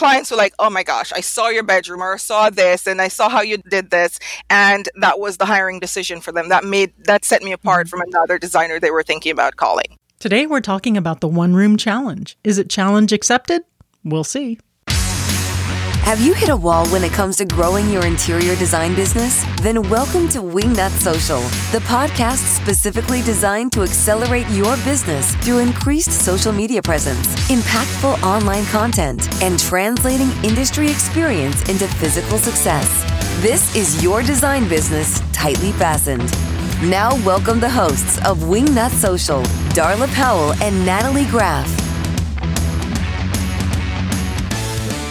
clients were like, "Oh my gosh, I saw your bedroom or I saw this and I saw how you did this." And that was the hiring decision for them. That made that set me apart mm-hmm. from another designer they were thinking about calling. Today we're talking about the one room challenge. Is it challenge accepted? We'll see. Have you hit a wall when it comes to growing your interior design business? Then welcome to Wingnut Social, the podcast specifically designed to accelerate your business through increased social media presence, impactful online content, and translating industry experience into physical success. This is your design business tightly fastened. Now, welcome the hosts of Wingnut Social, Darla Powell and Natalie Graff.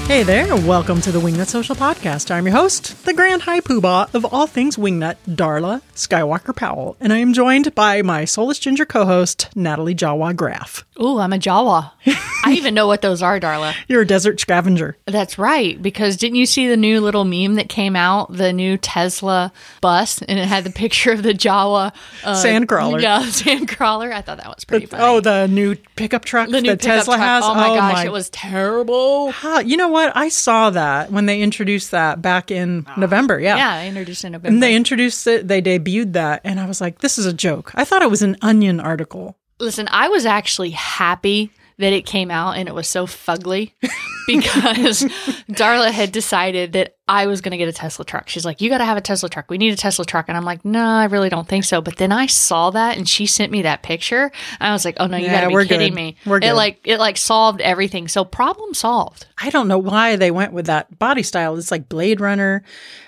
Hey there, welcome to the Wingnut Social Podcast. I'm your host, the Grand High Poobah of all things Wingnut, Darla Skywalker Powell, and I am joined by my soulless ginger co-host, Natalie Jawa Graff. Ooh, I'm a Jawa. I even know what those are, Darla. You're a desert scavenger. That's right. Because didn't you see the new little meme that came out, the new Tesla bus, and it had the picture of the Jawa uh, Sandcrawler. Yeah, sandcrawler. I thought that was pretty funny. Oh, the new pickup truck the new that Tesla truck. has. Oh my gosh, it was terrible. Huh, you know what? I saw that when they introduced that back in ah. November. Yeah. Yeah, I introduced in November. And they introduced it, they debuted that, and I was like, this is a joke. I thought it was an onion article. Listen, I was actually happy that it came out and it was so fugly because Darla had decided that I was going to get a Tesla truck. She's like, "You got to have a Tesla truck. We need a Tesla truck." And I'm like, "No, I really don't think so." But then I saw that and she sent me that picture. I was like, "Oh no, you Yeah, got to be kidding good. me." We're It like it like solved everything. So problem solved. I don't know why they went with that body style. It's like Blade Runner.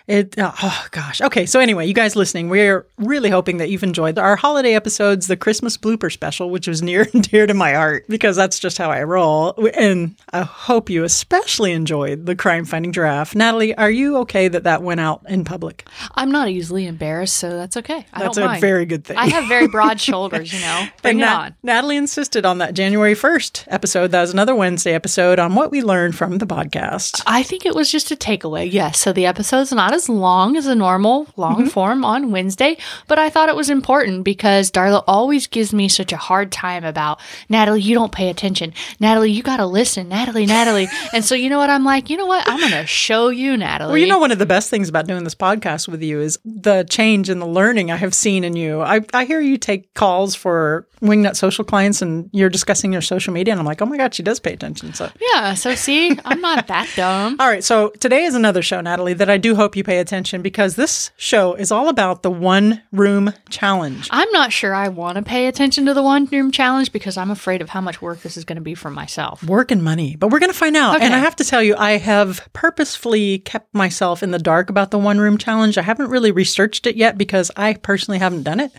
It oh, oh gosh. Okay, so anyway, you guys listening, we're really hoping that you've enjoyed our holiday episodes, the Christmas blooper special, which was near and dear to my heart because that's just how I roll. And I hope you especially enjoyed the crime finding giraffe. Natalie, are you okay that that went out in public? I'm not easily embarrassed, so that's okay. I That's a mind. very good thing. I have very broad shoulders, you know. Bring And it Nat- on. Natalie insisted on that January 1st episode. That was another Wednesday episode on what we learned from the podcast. I think it was just a takeaway. Yes. So the episode's not as long as a normal long Mm-hmm. form on Wednesday, but I thought it was important because Darla always gives me such a hard time about Natalie, you don't pay attention. Natalie, you got to listen. Natalie, Natalie. and so, you know what? I'm like, you know what? I'm going to show you, Natalie. Well, you know, one of the best things about doing this podcast with you is the change and the learning I have seen in you. I, I hear you take calls for Wingnut social clients and you're discussing your social media, and I'm like, oh my God, she does pay attention. So, yeah. So, see, I'm not that dumb. all right. So, today is another show, Natalie, that I do hope you pay attention because this show is all about the one room challenge. I'm not sure I want to pay attention to the one room challenge because I'm afraid of how much work this is going to be for myself. work and money, but we're going to find out. And I have to tell you, I have purposefully kept myself in the dark about the one room challenge. I haven't really researched it yet because I personally haven't done it.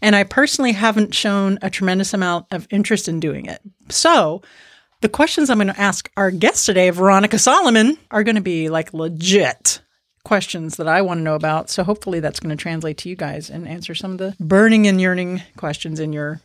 And I personally haven't shown a tremendous amount of interest in doing it. So, the questions I'm going to ask our guest today, Veronica Solomon, are going to be like legit questions that I want to know about. So, hopefully, that's going to translate to you guys and answer some of the burning and yearning questions in your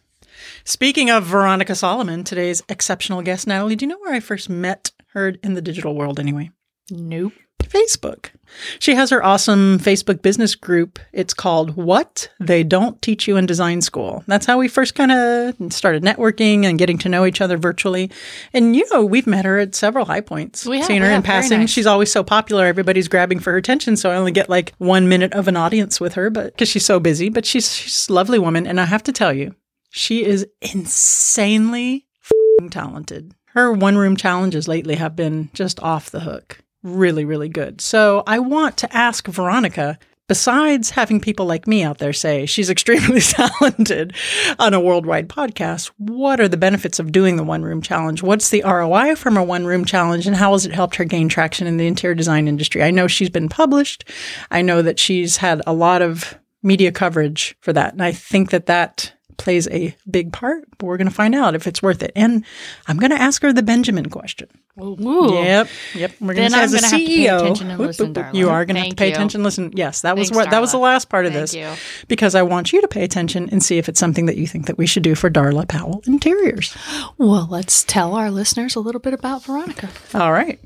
Speaking of Veronica Solomon, today's exceptional guest, Natalie, do you know where I first met her in the digital world anyway? Nope. Facebook. She has her awesome Facebook business group. It's called What They Don't Teach You in Design School. That's how we first kind of started networking and getting to know each other virtually. And you know, we've met her at several high points. We have, Seen her in passing. nice. She's always so popular. Everybody's grabbing for her attention. So I only get like one minute of an audience with her, but because she's so busy. But she's she's a lovely woman. And I have to tell you, she is insanely f***ing talented. Her one room challenges lately have been just off the hook. Really, really good. So I want to ask Veronica, besides having people like me out there say she's extremely talented on a worldwide podcast, what are the benefits of doing the one room challenge? What's the ROI from a one room challenge and how has it helped her gain traction in the interior design industry? I know she's been published. I know that she's had a lot of media coverage for that. And I think that that plays a big part, but we're going to find out if it's worth it. And I'm going to ask her the Benjamin question. Ooh. Yep, yep. We're going to as a have to pay attention and Whoop, listen, whoop. You are going to have to pay you. attention. Listen, yes, that was Thanks, what that was the last part of Thank this you. because I want you to pay attention and see if it's something that you think that we should do for Darla Powell Interiors. Well, let's tell our listeners a little bit about Veronica. All right.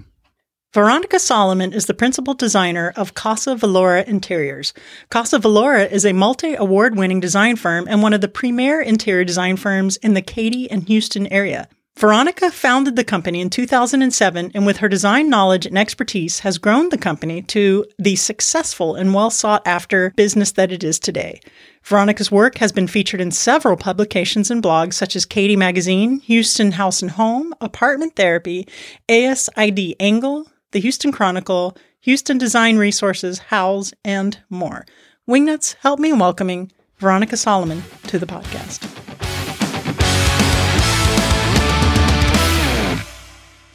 Veronica Solomon is the principal designer of Casa Valora Interiors. Casa Valora is a multi award winning design firm and one of the premier interior design firms in the Katy and Houston area. Veronica founded the company in 2007 and with her design knowledge and expertise has grown the company to the successful and well sought after business that it is today. Veronica's work has been featured in several publications and blogs such as Katy Magazine, Houston House and Home, Apartment Therapy, ASID Angle, the Houston Chronicle, Houston Design Resources, Houzz, and more. Wingnuts, help me in welcoming Veronica Solomon to the podcast.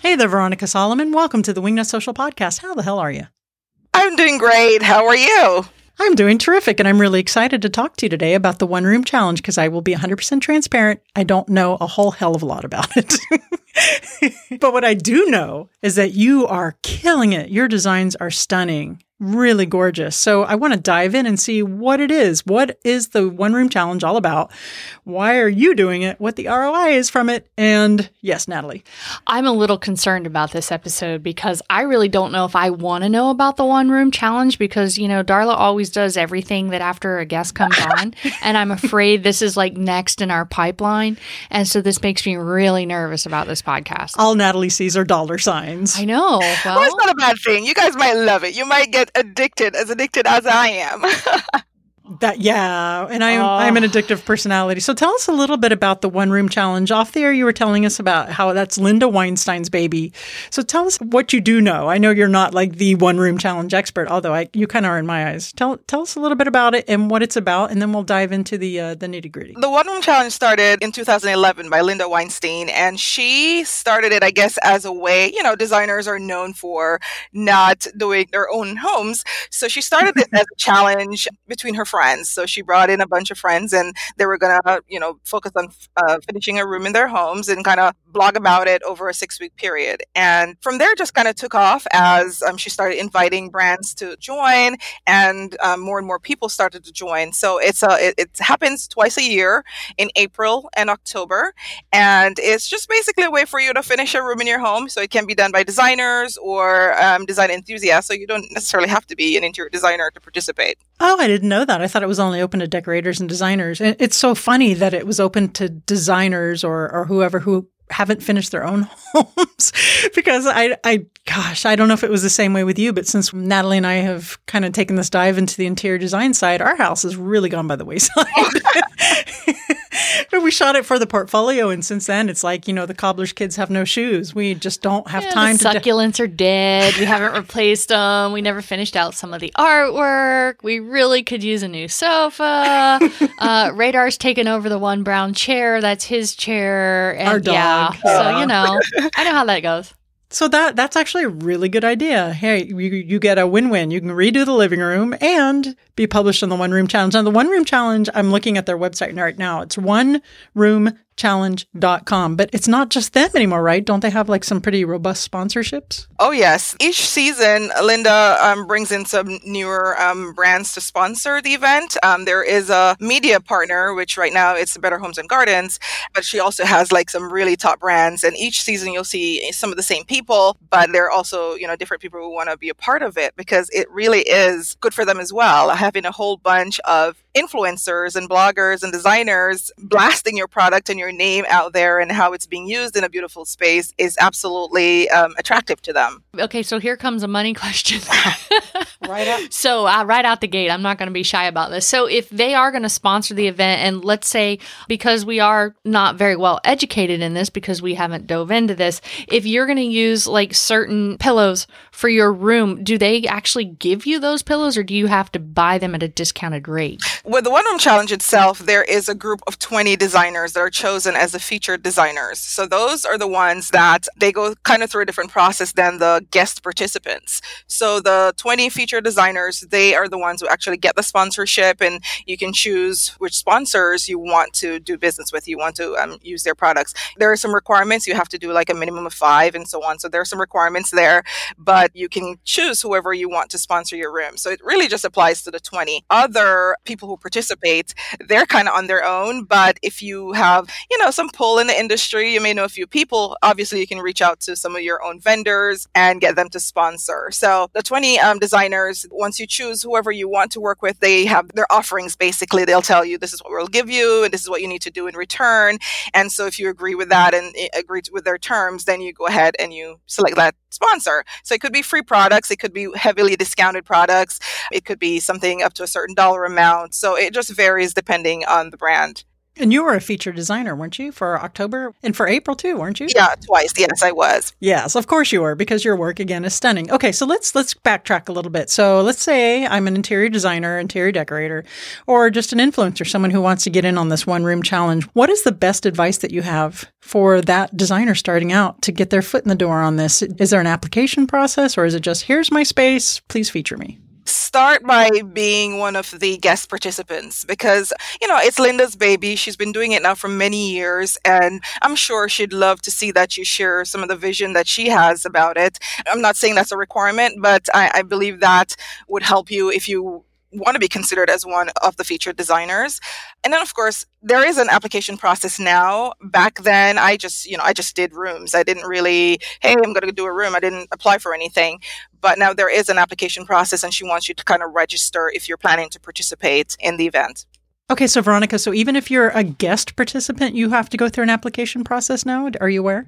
Hey there, Veronica Solomon. Welcome to the Wingnut Social Podcast. How the hell are you? I'm doing great. How are you? I'm doing terrific, and I'm really excited to talk to you today about the One Room Challenge because I will be 100% transparent. I don't know a whole hell of a lot about it. but what I do know is that you are killing it. Your designs are stunning really gorgeous. So I want to dive in and see what it is. What is the one room challenge all about? Why are you doing it? What the ROI is from it? And yes, Natalie. I'm a little concerned about this episode because I really don't know if I want to know about the one room challenge because, you know, Darla always does everything that after a guest comes on. and I'm afraid this is like next in our pipeline. And so this makes me really nervous about this podcast. All Natalie sees are dollar signs. I know. Well, well, it's not a bad thing. You guys might love it. You might get addicted, as addicted as I am. That yeah, and I'm I'm an addictive personality. So tell us a little bit about the one room challenge. Off there, you were telling us about how that's Linda Weinstein's baby. So tell us what you do know. I know you're not like the one room challenge expert, although I, you kind of are in my eyes. Tell tell us a little bit about it and what it's about, and then we'll dive into the uh, the nitty gritty. The one room challenge started in 2011 by Linda Weinstein, and she started it, I guess, as a way. You know, designers are known for not doing their own homes, so she started it as a challenge between her friends. So she brought in a bunch of friends and they were to, you know, focus on uh, finishing a room in their homes and kind of blog about it over a six week period. And from there, just kind of took off as um, she started inviting brands to join and um, more and more people started to join. So it's a, it, it happens twice a year in April and October. And it's just basically a way for you to finish a room in your home. So it can be done by designers or um, design enthusiasts. So you don't necessarily have to be an interior designer to participate. Oh, I didn't know that. I thought it was only open to decorators and designers. It's so funny that it was open to designers or, or whoever who haven't finished their own homes because I, I, gosh, I don't know if it was the same way with you, but since Natalie and I have kind of taken this dive into the interior design side, our house has really gone by the wayside. we shot it for the portfolio, and since then, it's like you know the cobbler's kids have no shoes. We just don't have yeah, time. The succulents de- are dead. We haven't replaced them. We never finished out some of the artwork. We really could use a new sofa. Uh, Radar's taken over the one brown chair. That's his chair. And Our dog. Yeah, yeah. So you know, I know how that goes. So that that's actually a really good idea. Hey, you, you get a win-win. You can redo the living room and be published on the One Room Challenge. Now, the One Room Challenge, I'm looking at their website right now. It's one room challenge.com. But it's not just them anymore, right? Don't they have like some pretty robust sponsorships? Oh, yes. Each season, Linda um, brings in some newer um, brands to sponsor the event. Um, there is a media partner, which right now it's Better Homes and Gardens, but she also has like some really top brands. And each season, you'll see some of the same people, but there are also, you know, different people who want to be a part of it because it really is good for them as well. Having a whole bunch of influencers and bloggers and designers blasting your product and your name out there and how it's being used in a beautiful space is absolutely um, attractive to them. Okay, so here comes a money question. right out. So uh, right out the gate, I'm not going to be shy about this. So if they are going to sponsor the event, and let's say because we are not very well educated in this because we haven't dove into this, if you're going to use like certain pillows for your room, do they actually give you those pillows, or do you have to buy them at a discounted rate? With the One Room Challenge itself, there is a group of 20 designers that are chosen as the featured designers. So those are the ones that they go kind of through a different process than the guest participants. So the 20 featured designers, they are the ones who actually get the sponsorship and you can choose which sponsors you want to do business with. You want to um, use their products. There are some requirements. You have to do like a minimum of five and so on. So there are some requirements there, but you can choose whoever you want to sponsor your room. So it really just applies to the 20. Other people who participate, they're kind of on their own. But if you have, you know, some pull in the industry, you may know a few people. Obviously, you can reach out to some of your own vendors and get them to sponsor. So the 20 um, designers once you choose whoever you want to work with, they have their offerings basically. They'll tell you this is what we'll give you and this is what you need to do in return. And so if you agree with that and eh, agree with their terms, then you go ahead and you select that sponsor. So it could be free products, it could be heavily discounted products, it could be something up to a certain dollar amount. So it just varies depending on the brand. And you were a feature designer, weren't you, for October and for April too, weren't you? Yeah, twice. Yes, I was. Yes, of course you were, because your work again is stunning. Okay, so let's let's backtrack a little bit. So let's say I'm an interior designer, interior decorator, or just an influencer, someone who wants to get in on this one room challenge. What is the best advice that you have for that designer starting out to get their foot in the door on this? Is there an application process, or is it just here's my space, please feature me? Start by being one of the guest participants because, you know, it's Linda's baby. She's been doing it now for many years, and I'm sure she'd love to see that you share some of the vision that she has about it. I'm not saying that's a requirement, but I, I believe that would help you if you want to be considered as one of the featured designers. And then of course, there is an application process now. Back then, I just, you know, I just did rooms. I didn't really, hey, I'm going to do a room. I didn't apply for anything. But now there is an application process and she wants you to kind of register if you're planning to participate in the event. Okay, so Veronica, so even if you're a guest participant, you have to go through an application process now? Are you aware?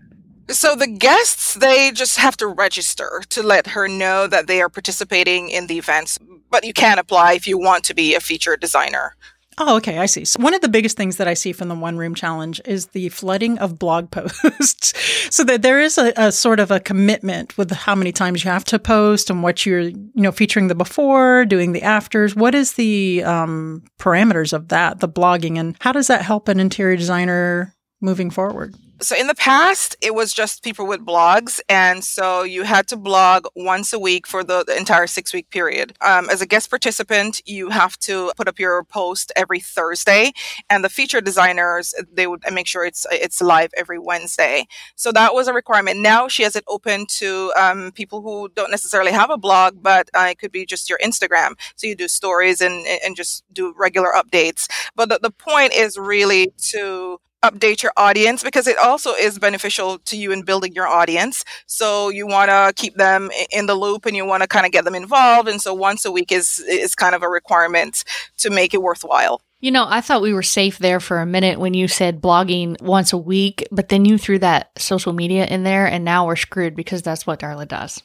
So the guests, they just have to register to let her know that they are participating in the events, but you can apply if you want to be a featured designer. Oh, okay, I see. So one of the biggest things that I see from the one room challenge is the flooding of blog posts. so that there is a, a, sort of a commitment with how many times you have to post and what you're, you know, featuring the before, doing the afters. What is the um, parameters of that, the blogging, and how does that help an interior designer moving forward? So in the past, it was just people with blogs, and so you had to blog once a week for the, the entire six week period. Um, as a guest participant, you have to put up your post every Thursday, and the feature designers they would make sure it's it's live every Wednesday. So that was a requirement. Now she has it open to um, people who don't necessarily have a blog, but uh, it could be just your Instagram. So you do stories and and just do regular updates. But the, the point is really to update your audience because it also is beneficial to you in building your audience. So you want to keep them in the loop and you want to kind of get them involved. And so once a week is is kind of a requirement to make it worthwhile. You know, I thought we were safe there for a minute when you said blogging once a week, but then you threw that social media in there, and now we're screwed because that's what Darla does.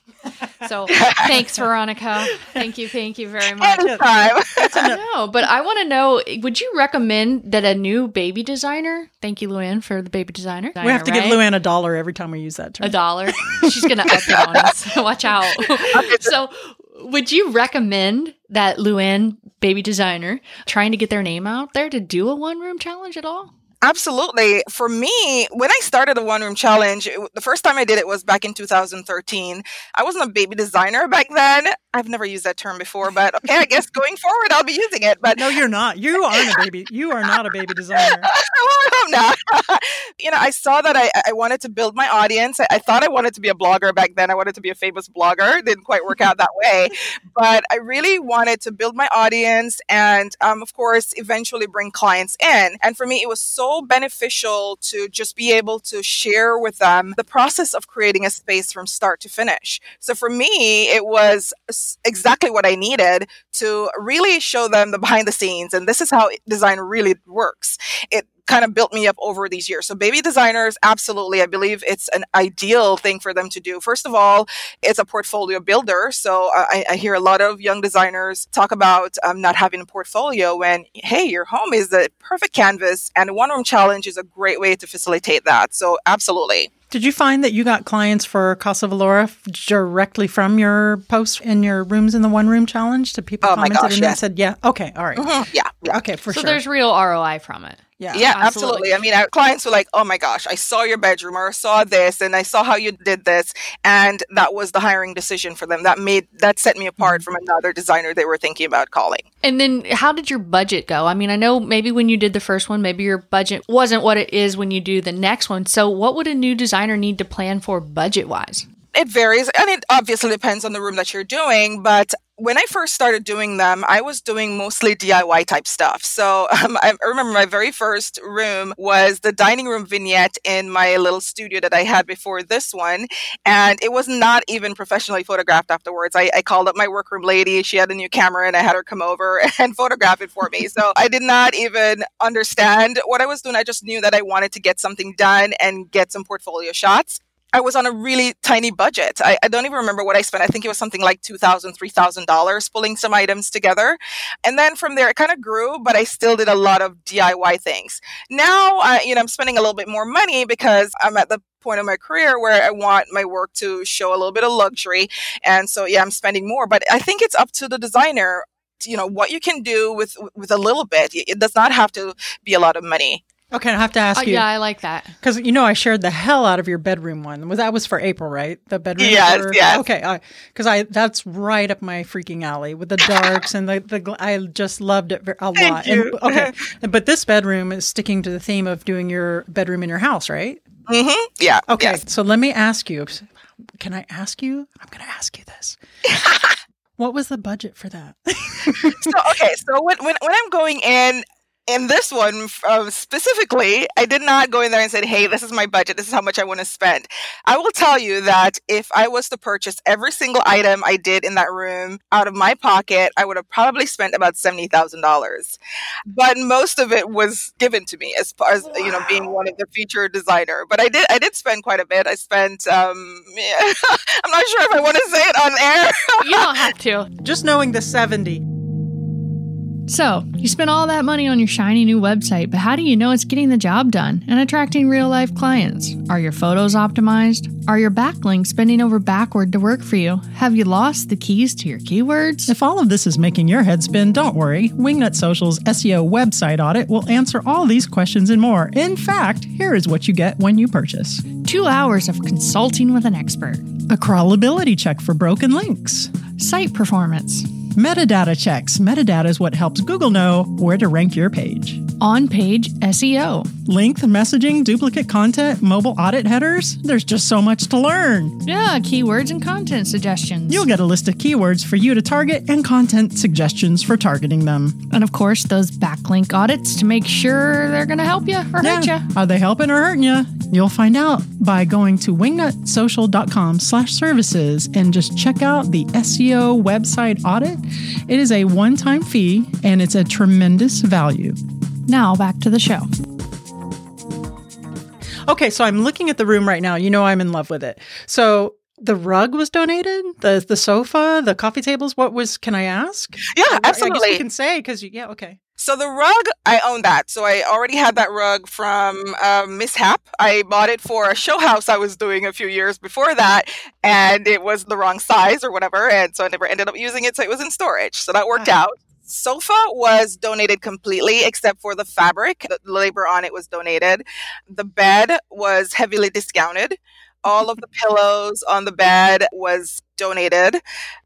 So thanks, Veronica. Thank you, thank you very much. Anytime. no, but I want to know: Would you recommend that a new baby designer? Thank you, Luann, for the baby designer. We have to right? give Luann a dollar every time we use that term. A dollar. She's gonna up it on us. Watch out. so, would you recommend that Luann baby designer trying to get their name out there to do a one room challenge at all? Absolutely. For me, when I started the one room challenge, it, the first time I did it was back in 2013. I wasn't a baby designer back then. I've never used that term before, but okay, I guess going forward I'll be using it. But no, you're not. You aren't a baby. You are not a baby designer. I'm not. you know, I saw that I, I wanted to build my audience. I, I thought I wanted to be a blogger back then. I wanted to be a famous blogger. Didn't quite work out that way, but I really wanted to build my audience and, um, of course, eventually bring clients in. And for me, it was so beneficial to just be able to share with them the process of creating a space from start to finish. So for me, it was exactly what I needed to really show them the behind the scenes. And this is how design really works. It kind of built me up over these years. So baby designers, absolutely. I believe it's an ideal thing for them to do. First of all, it's a portfolio builder. So I, I hear a lot of young designers talk about um, not having a portfolio when, hey, your home is the perfect canvas and a one room challenge is a great way to facilitate that. So absolutely. Did you find that you got clients for Casa Valora directly from your posts in your rooms in the one room challenge? Did people oh commented gosh, and yeah. said, yeah, okay, all right. mm-hmm. yeah, yeah, Okay, for so sure. So there's real ROI from it. Yeah, yeah, absolutely. absolutely. I mean, our clients were like, "Oh my gosh, I saw your bedroom, or I saw this, and I saw how you did this," and that was the hiring decision for them. That made that set me mm-hmm. apart from another designer they were thinking about calling. And then, how did your budget go? I mean, I know maybe when you did the first one, maybe your budget wasn't what it is when you do the next one. So, what would a new designer need to plan for budget wise? It varies, and it obviously depends on the room that you're doing. But when I first started doing them, I was doing mostly DIY type stuff. So um, I remember my very first room was the dining room vignette in my little studio that I had before this one. And it was not even professionally photographed afterwards. I, I called up my workroom lady. She had a new camera and I had her come over and photograph it for me. So I did not even understand what I was doing. I just knew that I wanted to get something done and get some portfolio shots. I was on a really tiny budget. I, I, don't even remember what I spent. I think it was something like $2,000, $3,000 pulling some items together. And then from there, it kind of grew, but I still did a lot of DIY things. Now, you know, I'm spending a little bit more money because I'm at the point of my career where I want my work to show a little bit of luxury. And so, yeah, I'm spending more, but I think it's up to the designer, you know, what you can do with, with a little bit. It does not have to be a lot of money. Okay, I have to ask Uh, you yeah, I like that. because you know I shared the hell out of your bedroom one. Was that was for April, right? The bedroom. Yes, for- yes. Okay, because I that's right up my freaking alley with the darks and the the. I just loved it ver- a Thank lot. you. And, okay, but this bedroom is sticking to the theme of doing your bedroom in your house, right? Mm-hmm. Yeah. Okay, yes. so let me ask you. Can I ask you? I'm going to ask you this. what was the budget for that? so okay so when, when, when i'm going in in this one um, specifically i did not go in there and said hey this is my budget. This is how much i want to spend. I will tell you that if i was to purchase every single item i did in that room out of my pocket i would have probably spent about $70000 but most of it was given to me as far as you know being one of the feature designer. But i did i did spend quite a bit. I spent um yeah, i'm not sure if i want to say it on air. You don't have to. Just knowing the 70. So, you spent all that money on your shiny new website, but how do you know it's getting the job done and attracting real life clients? Are your photos optimized? Are your backlinks bending over backward to work for you? Have you lost the keys to your keywords? If all of this is making your head spin, don't worry. Wingnut Social's SEO website audit will answer all these questions and more. In fact, here is what you get when you purchase Two hours of consulting with an expert, a crawlability check for broken links, site performance, metadata checks. Metadata is what helps Google know where to rank your page. On page SEO, Length messaging, duplicate content, mobile audit headers. There's just so much to learn. yeah, keywords and content suggestions. You'll get a list of keywords for you to target and content suggestions for targeting them. and of course, those backlink audits to make sure they're going to help you or hurt you. Are they helping or hurting you? You'll find out by going to wingnutsocial.com slash services and just check out the SEO website audit. It is a one-time fee and it's a tremendous value. Now, back to the show. Okay, so I'm looking at the room right now. You know I'm in love with it. So the rug was donated, the the sofa, the coffee tables. What was? Can I ask? yeah I guess absolutely we can say because yeah, okay. So the rug, I own that. So I already had that rug from um, Mishap. I bought it for a show house I was doing a few years before that, and it was the wrong size or whatever, and so I never ended up using it. So it was in storage. So that worked Ah. out. Sofa was donated completely except for the fabric. The labor on it was donated. The bed was heavily discounted. All of the pillows on the bed was donated.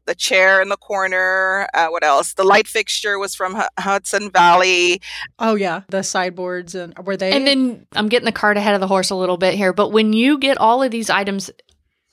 The chair in the corner. Uh, what else? The light fixture was from Hu- Hudson Valley. Oh yeah, the sideboards and were they? And then I'm getting the cart ahead of the horse a little bit here, but when you get all of these items,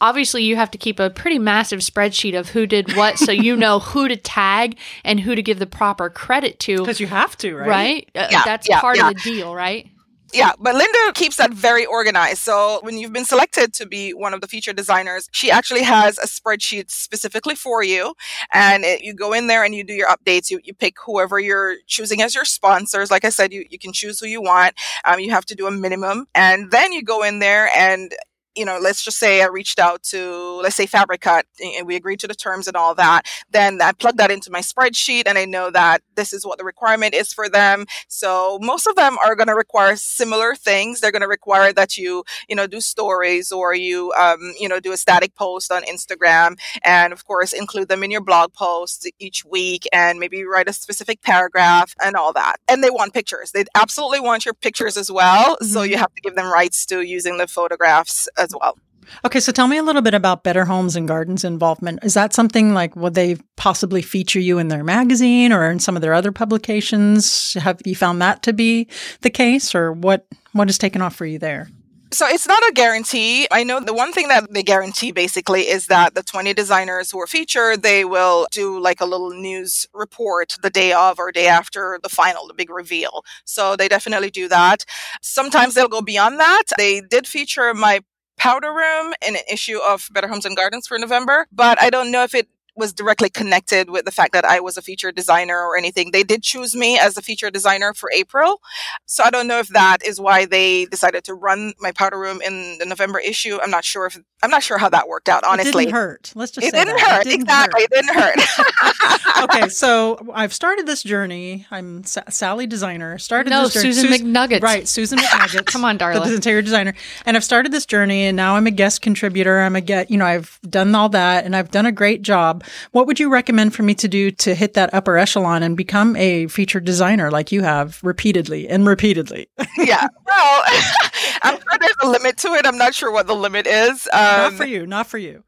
obviously you have to keep a pretty massive spreadsheet of who did what so you know who to tag and who to give the proper credit to, because you have to, right? right? Uh, Yeah, That's yeah, part yeah. of the deal, right? Yeah, but Linda keeps that very organized. So when you've been selected to be one of the feature designers, she actually has a spreadsheet specifically for you. And it, you go in there and you do your updates. You, you pick whoever you're choosing as your sponsors. Like I said, you, you can choose who you want. Um, you have to do a minimum. And then you go in there and you know, let's just say I reached out to, let's say Fabricut, and we agreed to the terms and all that. Then I plug that into my spreadsheet and I know that this is what the requirement is for them. So most of them are going to require similar things. They're going to require that you, you know, do stories or you, um, you know, do a static post on Instagram and of course include them in your blog posts each week and maybe write a specific paragraph and all that. And they want pictures. They absolutely want your pictures as well. So you have to give them rights to using the photographs as well. Okay, so tell me a little bit about Better Homes and Gardens involvement. Is that something like would they possibly feature you in their magazine or in some of their other publications? Have you found that to be the case, or what? What is taken off for you there? So it's not a guarantee. I know the one thing that they guarantee basically is that the 20 designers who are featured, they will do like a little news report the day of or day after the final, the big reveal. So they definitely do that. Sometimes they'll go beyond that. They did feature my powder room in an issue of Better Homes and Gardens for November, but I don't know if it was directly connected with the fact that I was a feature designer or anything. They did choose me as a feature designer for April. So I don't know if that is why they decided to run my powder room in the November issue. I'm not sure if I'm not sure how that worked out, honestly. It didn't hurt. Let's just it say didn't that. hurt. It didn't exactly. hurt. It didn't hurt. okay, so I've started this journey. I'm Sa- Sally Designer. Started No, this journey. Susan Sus- McNuggets. Right, Susan McNuggets. Come on, darling. the Darla. interior designer. And I've started this journey, and now I'm a guest contributor. I'm a get. You know, I've done all that, and I've done a great job. What would you recommend for me to do to hit that upper echelon and become a featured designer like you have repeatedly and repeatedly? yeah. Well, I'm sure there's a limit to it. I'm not sure what the limit is. Um, not for you. Not for you.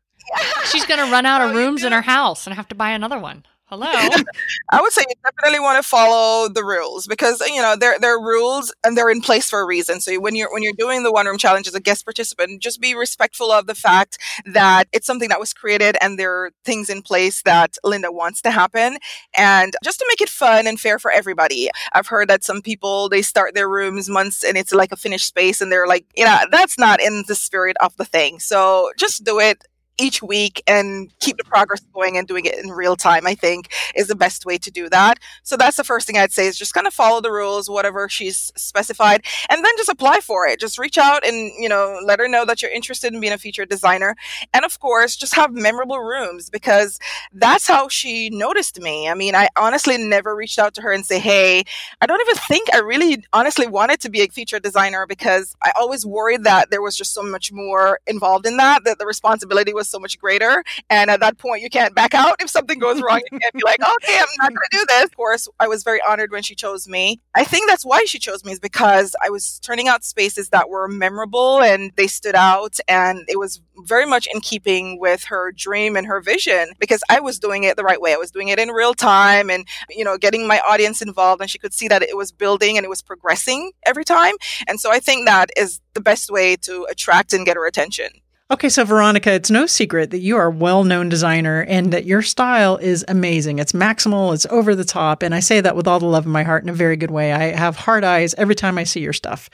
She's going to run out of Oh, rooms in her house and have to buy another one. Hello. I would say you definitely want to follow the rules because you know there there are rules and they're in place for a reason. So when you're when you're doing the one room challenge as a guest participant, just be respectful of the fact that it's something that was created and there are things in place that Linda wants to happen, and just to make it fun and fair for everybody. I've heard that some people they start their rooms months and it's like a finished space and they're like, you know, that's not in the spirit of the thing. So just do it each week and keep the progress going and doing it in real time, I think is the best way to do that. So that's the first thing I'd say is just kind of follow the rules, whatever she's specified, and then just apply for it. Just reach out and, you know, let her know that you're interested in being a featured designer. And of course, just have memorable rooms because that's how she noticed me. I mean, I honestly never reached out to her and say, Hey, I don't even think I really honestly wanted to be a featured designer because I always worried that there was just so much more involved in that, that the responsibility was so much greater. And at that point, you can't back out. If something goes wrong, you can't be like, okay, I'm not going to do this. Of course, I was very honored when she chose me. I think that's why she chose me is because I was turning out spaces that were memorable and they stood out. And it was very much in keeping with her dream and her vision because I was doing it the right way. I was doing it in real time and, you know, getting my audience involved. And she could see that it was building and it was progressing every time. And so I think that is the best way to attract and get her attention. Okay, so Veronica, it's no secret that you are a well-known designer and that your style is amazing. It's maximal, it's over the top, and I say that with all the love in my heart in a very good way. I have hard eyes every time I see your stuff.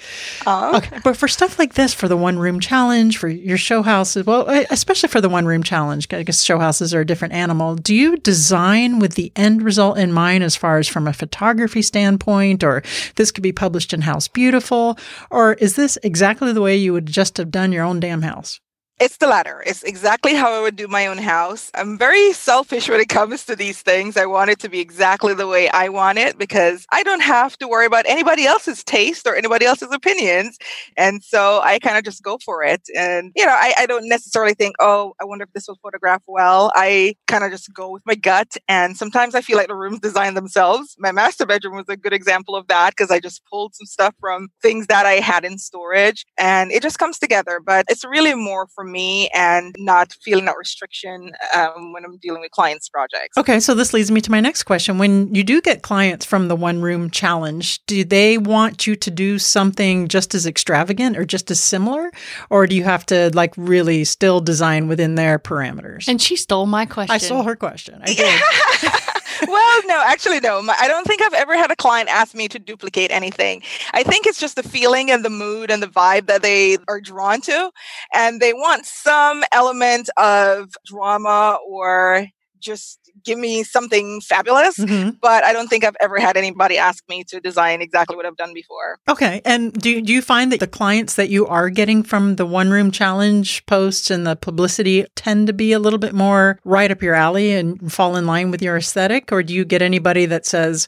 Uh, Okay, but for stuff like this, for the one room challenge, for your show houses, well, especially for the one room challenge, I guess show houses are a different animal. Do you design with the end result in mind as far as from a photography standpoint, or this could be published in House Beautiful, or is this exactly the way you would just have done your own damn house? It's the latter. It's exactly how I would do my own house. I'm very selfish when it comes to these things. I want it to be exactly the way I want it because I don't have to worry about anybody else's taste or anybody else's opinions. And so I kind of just go for it. And, you know, I, I don't necessarily think, oh, I wonder if this will photograph well. I kind of just go with my gut. And sometimes I feel like the rooms design themselves. My master bedroom was a good example of that because I just pulled some stuff from things that I had in storage and it just comes together. But it's really more for me and not feeling that restriction um, when I'm dealing with clients' projects. Okay, so this leads me to my next question. When you do get clients from the one room challenge, do they want you to do something just as extravagant or just as similar? Or do you have to like really still design within their parameters? And she stole my question. I stole her question. I did. well, no, actually, no. My- I don't think I've ever had a client ask me to duplicate anything. I think it's just the feeling and the mood and the vibe that they are drawn to. And they want some element of drama or just give me something fabulous. Mhm. But I don't think I've ever had anybody ask me to design exactly what I've done before. Okay. And do, do you find that the clients that you are getting from the one room challenge posts and the publicity tend to be a little bit more right up your alley and fall in line with your aesthetic? Or do you get anybody that says,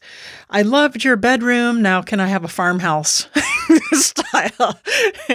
I loved your bedroom. Now can I have a farmhouse style?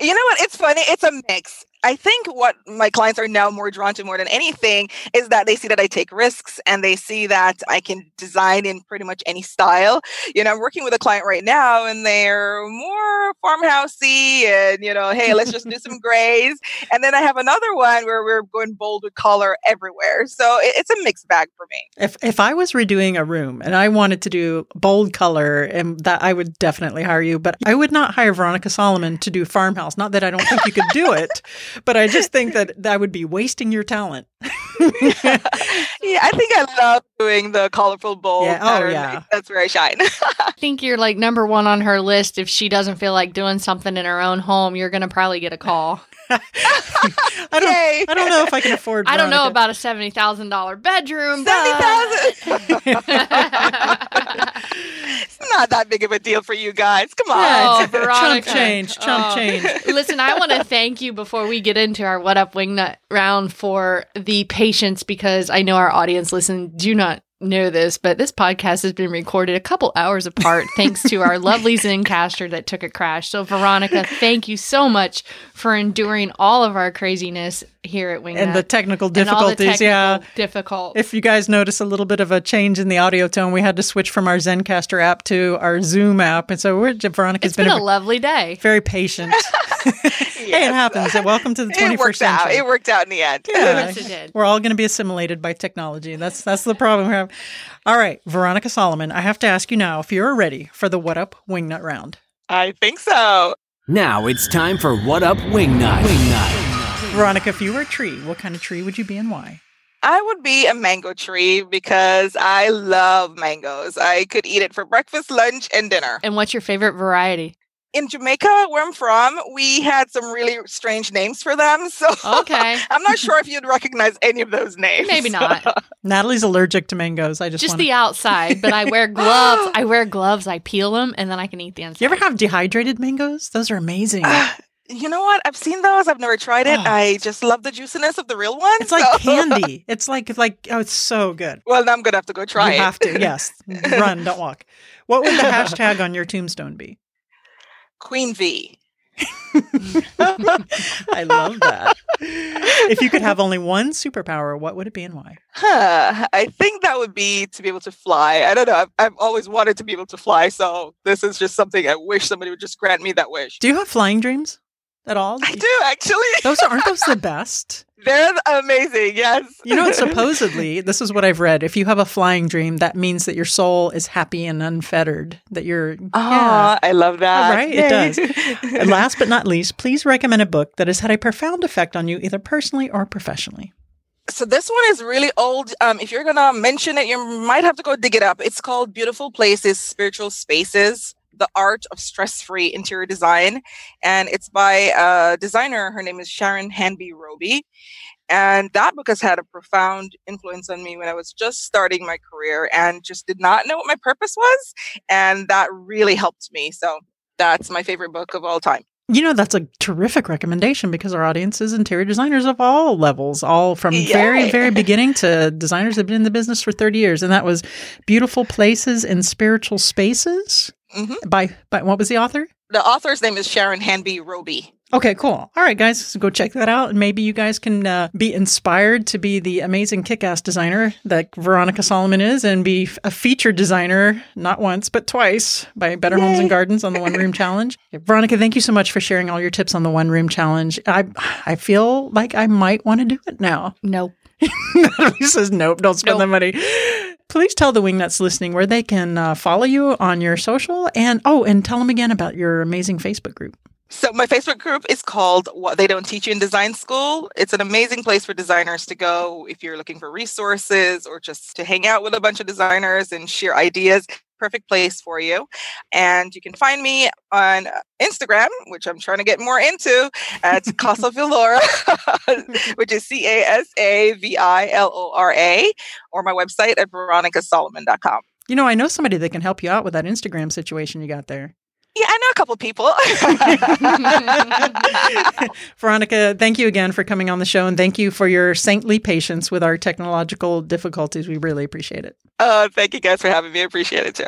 you know what? It's funny. It's a mix. I think what my clients are now more drawn to more than anything is that they see that I take risks and they see that I can design in pretty much any style. You know, I'm working with a client right now and they're more farmhousey and, you know, hey, let's just do some grays. And then I have another one where we're going bold with color everywhere. So it, it's a mixed bag for me. If if I was redoing a room and I wanted to do bold color and that I would definitely hire you, but I would not hire Veronica Solomon to do farmhouse. Not that I don't think you could do it, but I just think that that would be wasting your talent. yeah, I think I love doing the colorful bowl. Yeah. Oh, yeah. That's where I shine. I think you're like number one on her list. If she doesn't feel like doing something in her own home, you're going to probably get a call. I don't Yay. I don't know if I can afford I don't know about a seventy thousand dollar bedroom. Seventy but- thousand. It's not that big of a deal for you guys. Come on. Oh, Chump Veronica. change, chump Oh. change. Listen, I want to thank you before we get into our What Up Wingnut round for the patience because I know our audience listen do not know this, but this podcast has been recorded a couple hours apart thanks to our lovely Zencastr that took a crash. So, Veronica, thank you so much for enduring all of our craziness here at Wing and the technical and all the difficulties. yeah. difficult. If you guys notice a little bit of a change in the audio tone, we had to switch from our Zencastr app to our Zoom app, and so we're Veronica's it's been, been, a lovely day. very patient. Hey, it happens. Welcome to the It 21st worked out. century. It worked out in the end. Yeah. Yes, it did. We're all going to be assimilated by technology. That's that's the problem we have. All right, Veronica Solomon, I have to ask you now if you're ready for the What Up Wingnut round. I think so. Now it's time for What Up Wingnut. Wingnut. Veronica, if you were a tree, what kind of tree would you be and why? I would be a mango tree because I love mangoes. I could eat it for breakfast, lunch, and dinner. And what's your favorite variety? In Jamaica, where I'm from, we had some really strange names for them. So Okay. I'm not sure if you'd recognize any of those names. Maybe not. Natalie's allergic to mangoes. I just, Just wanna- the outside, but I wear gloves. I wear gloves. I peel them, and then I can eat the inside. You ever have dehydrated mangoes? Those are amazing. Uh, you know what? I've seen those. I've never tried it. Oh. I just love the juiciness of the real ones. It's like candy. It's like like oh, it's so good. Well, now I'm gonna have to go try you it. have to. Yes, run, don't walk. What would the hashtag on your tombstone be? Queen V. I love that. If you could have only one superpower, what would it be and why? Huh. I think that would be to be able to fly. I don't know. I've, I've always wanted to be able to fly, so this is just something I wish somebody would just grant me that wish. Do you have flying dreams at all? I do actually. Those aren't those the best. They're amazing. Yes. You know, supposedly, this is what I've read. If you have a flying dream, that means that your soul is happy and unfettered. That you're yeah. Ah, I love that. right, it does. And last but not least, please recommend a book that has had a profound effect on you, either personally or professionally. so this one is really old. Um, if you're gonna mention it, you might have to go dig it up. It's called "Beautiful Places, Spiritual Spaces: The Art of Stress-Free Interior Design," and it's by a designer. Her name is Sharon Hanby-Robie, and that book has had a profound influence on me when I was just starting my career and just did not know what my purpose was, and that really helped me. So that's my favorite book of all time. You know, that's a terrific recommendation because our audience is interior designers of all levels, all from very, very beginning to designers that have been in the business for 30 years. And that was Beautiful Places and Spiritual Spaces hmm by, by what was the author? The author's name is Sharon Hanby-Robie. Okay, cool. All right, guys, so go check that out. And maybe you guys can uh, be inspired to be the amazing kick ass designer that Veronica Solomon is and be a featured designer, not once, but twice by Better Homes and Gardens on the One Room Challenge. Veronica, thank you so much for sharing all your tips on the One Room Challenge. I, I feel like I might want to do it now. Nope. he says, nope, don't spend Nope. the money. Please tell the Wingnuts listening where they can uh, follow you on your social and, oh, and tell them again about your amazing Facebook group. So my Facebook group is called What They Don't Teach You in Design School. It's an amazing place for designers to go if you're looking for resources or just to hang out with a bunch of designers and share ideas. Perfect place for you. And you can find me on uh, Instagram, which I'm trying to get more into, at Casa Vilora, which is C A S A V I L O R A, or my website at veronicasolomon.com. You know, I know somebody that can help you out with that Instagram situation you got there. Yeah, I know a couple people. Veronica, thank you again for coming on the show and thank you for your saintly patience with our technological difficulties. We really appreciate it. uh, thank you guys for having me. I appreciate it too.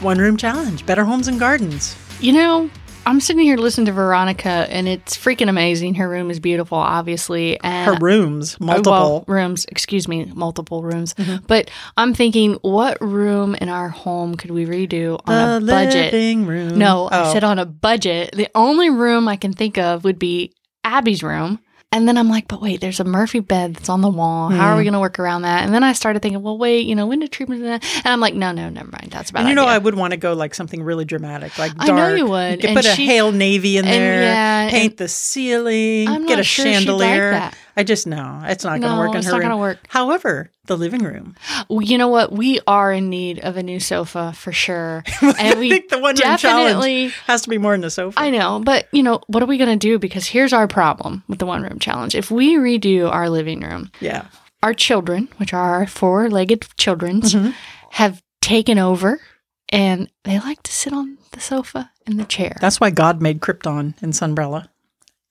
One Room Challenge, Better Homes and Gardens. You know, I'm sitting here listening to Veronica, and it's freaking amazing. Her room is beautiful, obviously, and Her rooms, Uh, multiple. well, rooms. Excuse me, multiple rooms. But I'm thinking, what room in our home could we redo on the a budget? living room. No, I Oh. said on a budget. The only room I can think of would be Abby's room. And then I'm like, but wait, there's a Murphy bed that's on the wall. How are we mm. going to work around that? And then I started thinking, well, wait, you know, window treatment. And I'm like, no, no, never mind. That's about. And you know. I would want to go like something really dramatic, like dark. I know you would. could And put a she- Hale Navy in there, yeah, paint the ceiling, I'm get not a sure like chandelier. that. I just know it's not going to No, work in her. room. it's her not room. gonna work. However, the living room. Well, you know what? We are in need of a new sofa for sure. And I we think the one room definitely. challenge has to be more than a sofa. I know, but you know, what are we going to do? Because here's our problem with the one room challenge. If we redo our living room, yeah, our children, which are our four legged children's, Mm-hmm. have taken over and they like to sit on the sofa and the chair. that's why God made Crypton and Sunbrella.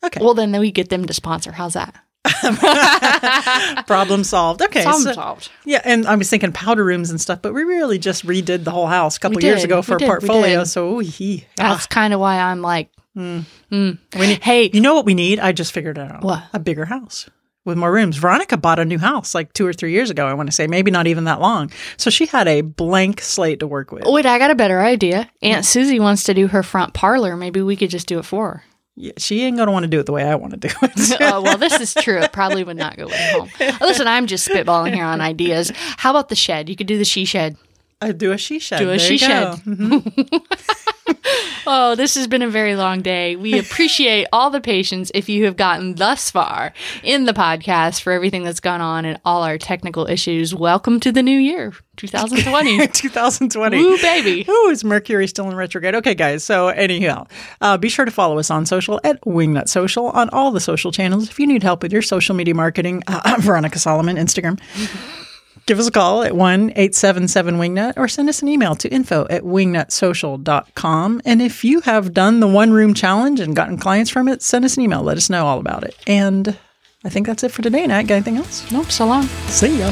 Okay, well, then we get them to sponsor. How's that? problem solved. Okay, Problem so- solved. Yeah, and I was thinking powder rooms and stuff, but we really just redid the whole house a couple years ago we for a did, portfolio. So, ooh, he, ah. That's kind of why I'm like, mm. Mm. we need, Mm. hey, you know what we need? I just figured it out. What? A bigger house with more rooms. Veronica bought a new house like two or three years ago. I want to say maybe not even that long. So she had a blank slate to work with. wait, I got a better idea. Aunt mm. Susie wants to do her front parlor. Maybe we could just do it for her. Yeah, she ain't gonna want to do it the way I want to do it. oh, well, this is true. It probably would not go with home. Listen, I'm just spitballing here on ideas. How about the shed? You could do the she shed. I do a she shed. Do a There she shed. Mhm. Oh, this has been a very long day. We appreciate all the patience if you have gotten thus far in the podcast for everything that's gone on and all our technical issues. Welcome to the new year, 2020. 2020. Woo, baby. Ooh, is Mercury still in retrograde? Okay, guys. So, anyhow, uh, be sure to follow us on social at Wingnut Social on all the social channels. If you need help with your social media marketing, uh, Veronica Solomon, Instagram. Give us a call at 1 877 Wingnut or send us an email to info at wingnutsocial.com. And if you have done the one room challenge and gotten clients from it, send us an email. Let us know all about it. And I think that's it for today. Nat, got anything else? Nope, so long. See ya.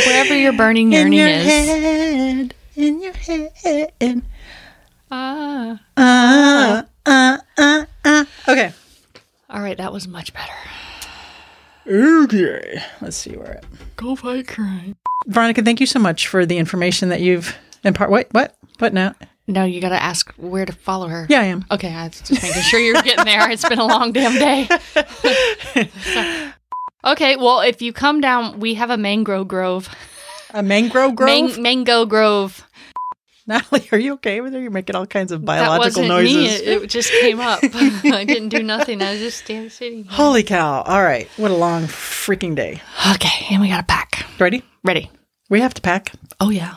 Or wherever your burning In yearning your is. head, in your head. Ah. Uh, uh, uh, uh. Okay. All right, that was much better. Okay. Let's see where it. Go fight crime. Veronica, thank you so much for the information that you've imparted. What? What? What now? No, you got to ask where to follow her. Yeah, I am. Okay, I was just making sure you're getting there. It's been a long damn day. So- okay, well, if you come down, we have a mangrove grove. A mangrove grove. Man- mango grove. Natalie, are you okay with her? You're making all kinds of That biological wasn't noises. me. It, it just came up. I didn't do nothing. I was just standing sitting. here. Holy cow! All right, what a long freaking day. Okay, and we got to pack. Ready? Ready. We have to pack. Oh, yeah.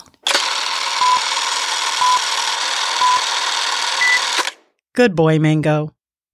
Good boy, Mango.